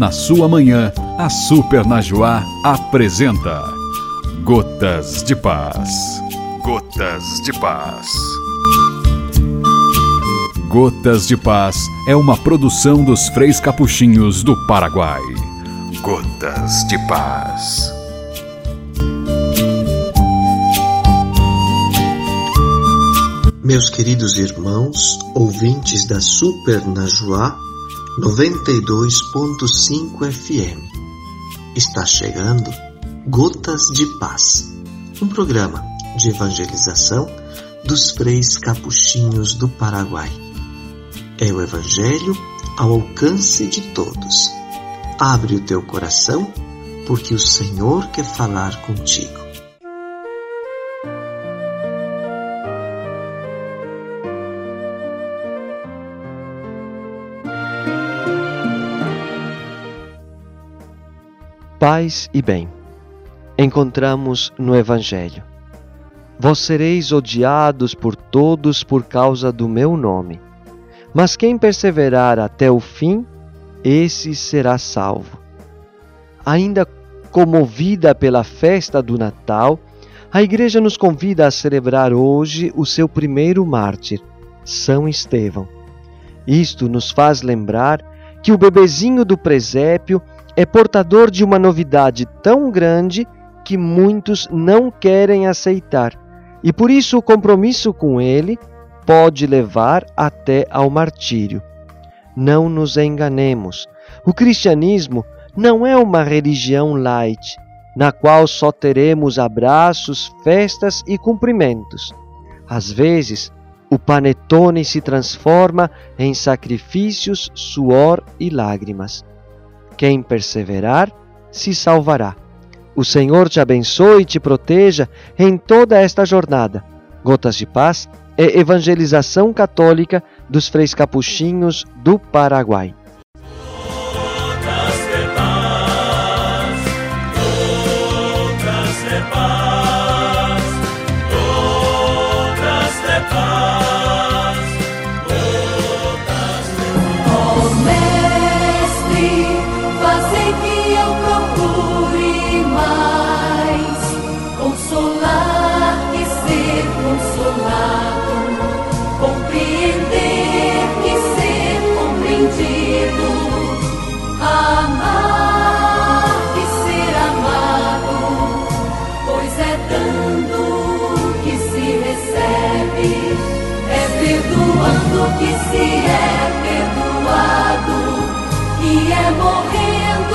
na sua manhã, a Super Najuá apresenta Gotas de Paz. Gotas de Paz. Gotas de Paz é uma produção dos Freis Capuchinhos do Paraguai. Gotas de Paz. Meus queridos irmãos, ouvintes da Super Najuá 92.5 FM, está chegando Gotas de Paz, um programa de evangelização dos freis capuchinhos do Paraguai. É o Evangelho ao alcance de todos. Abre o teu coração, porque o Senhor quer falar contigo. Paz e bem. Encontramos no Evangelho. Vós sereis odiados por todos por causa do meu nome. Mas quem perseverar até o fim, esse será salvo. Ainda comovida pela festa do Natal, a Igreja nos convida a celebrar hoje o seu primeiro mártir, São Estevão. Isto nos faz lembrar que o bebezinho do presépio é portador de uma novidade tão grande que muitos não querem aceitar, e por isso o compromisso com ele pode levar até ao martírio. Não nos enganemos. O cristianismo não é uma religião light, na qual só teremos abraços, festas e cumprimentos. Às vezes, o panetone se transforma em sacrifícios, suor e lágrimas. Quem perseverar se salvará. O Senhor te abençoe e te proteja em toda esta jornada. Gotas de Paz é evangelização católica dos freis capuchinhos do Paraguai. amar e ser amado, pois é dando que se recebe, é perdoando que se é perdoado, e é morrendo.